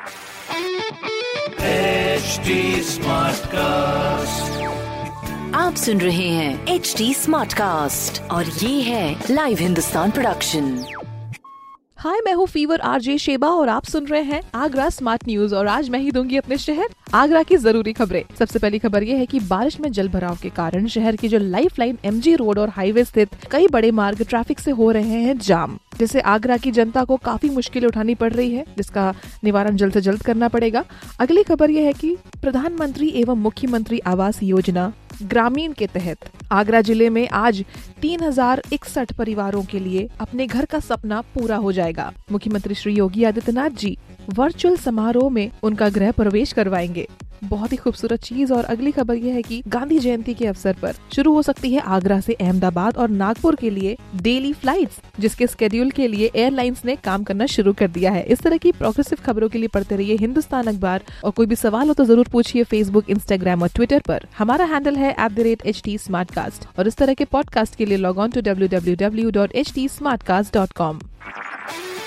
HD Smartcast. आप सुन रहे हैं एच डी स्मार्ट कास्ट और ये है लाइव हिंदुस्तान प्रोडक्शन हाय मैं हूँ फीवर आरजे शेबा और आप सुन रहे हैं आगरा स्मार्ट न्यूज़ और आज मैं ही दूँगी अपने शहर आगरा की ज़रूरी खबरें। सबसे पहली खबर ये है कि बारिश में जल भराव के कारण शहर की जो लाइफ लाइन एम रोड और हाईवे स्थित कई बड़े मार्ग ट्रैफ़िक से हो रहे हैं जाम। जिससे आगरा की जनता को काफ़ी मुश्किलें उठानी पड़ रही है, जिसका निवारण जल्द से जल्द करना पड़ेगा। अगली खबर यह है कि प्रधानमंत्री एवं मुख्यमंत्री आवास योजना ग्रामीण के तहत आगरा ज़िले में आज तीन हज़ार इकसठ परिवारों के लिए अपने घर का सपना पूरा हो जाएगा। मुख्यमंत्री श्री योगी आदित्यनाथ जी वर्चुअल समारोह में उनका गृह प्रवेश करवाएँगे। बहुत ही खूबसूरत चीज़ और अगली खबर यह है कि गांधी जयंती के अवसर पर शुरू हो सकती है आगरा से अहमदाबाद और नागपुर के लिए डेली फ्लाइट्स, जिसके स्केड्यूल के लिए एयरलाइंस ने काम करना शुरू कर दिया है। इस तरह की प्रोग्रेसिव खबरों के लिए पढ़ते रहिए हिंदुस्तान अखबार और कोई भी सवाल हो तो ज़रूर पूछिए फेसबुक इंस्टाग्राम और ट्विटर पर। हमारा हैंडल है एट और इस तरह के पॉडकास्ट के लिए log on to W W W dot H T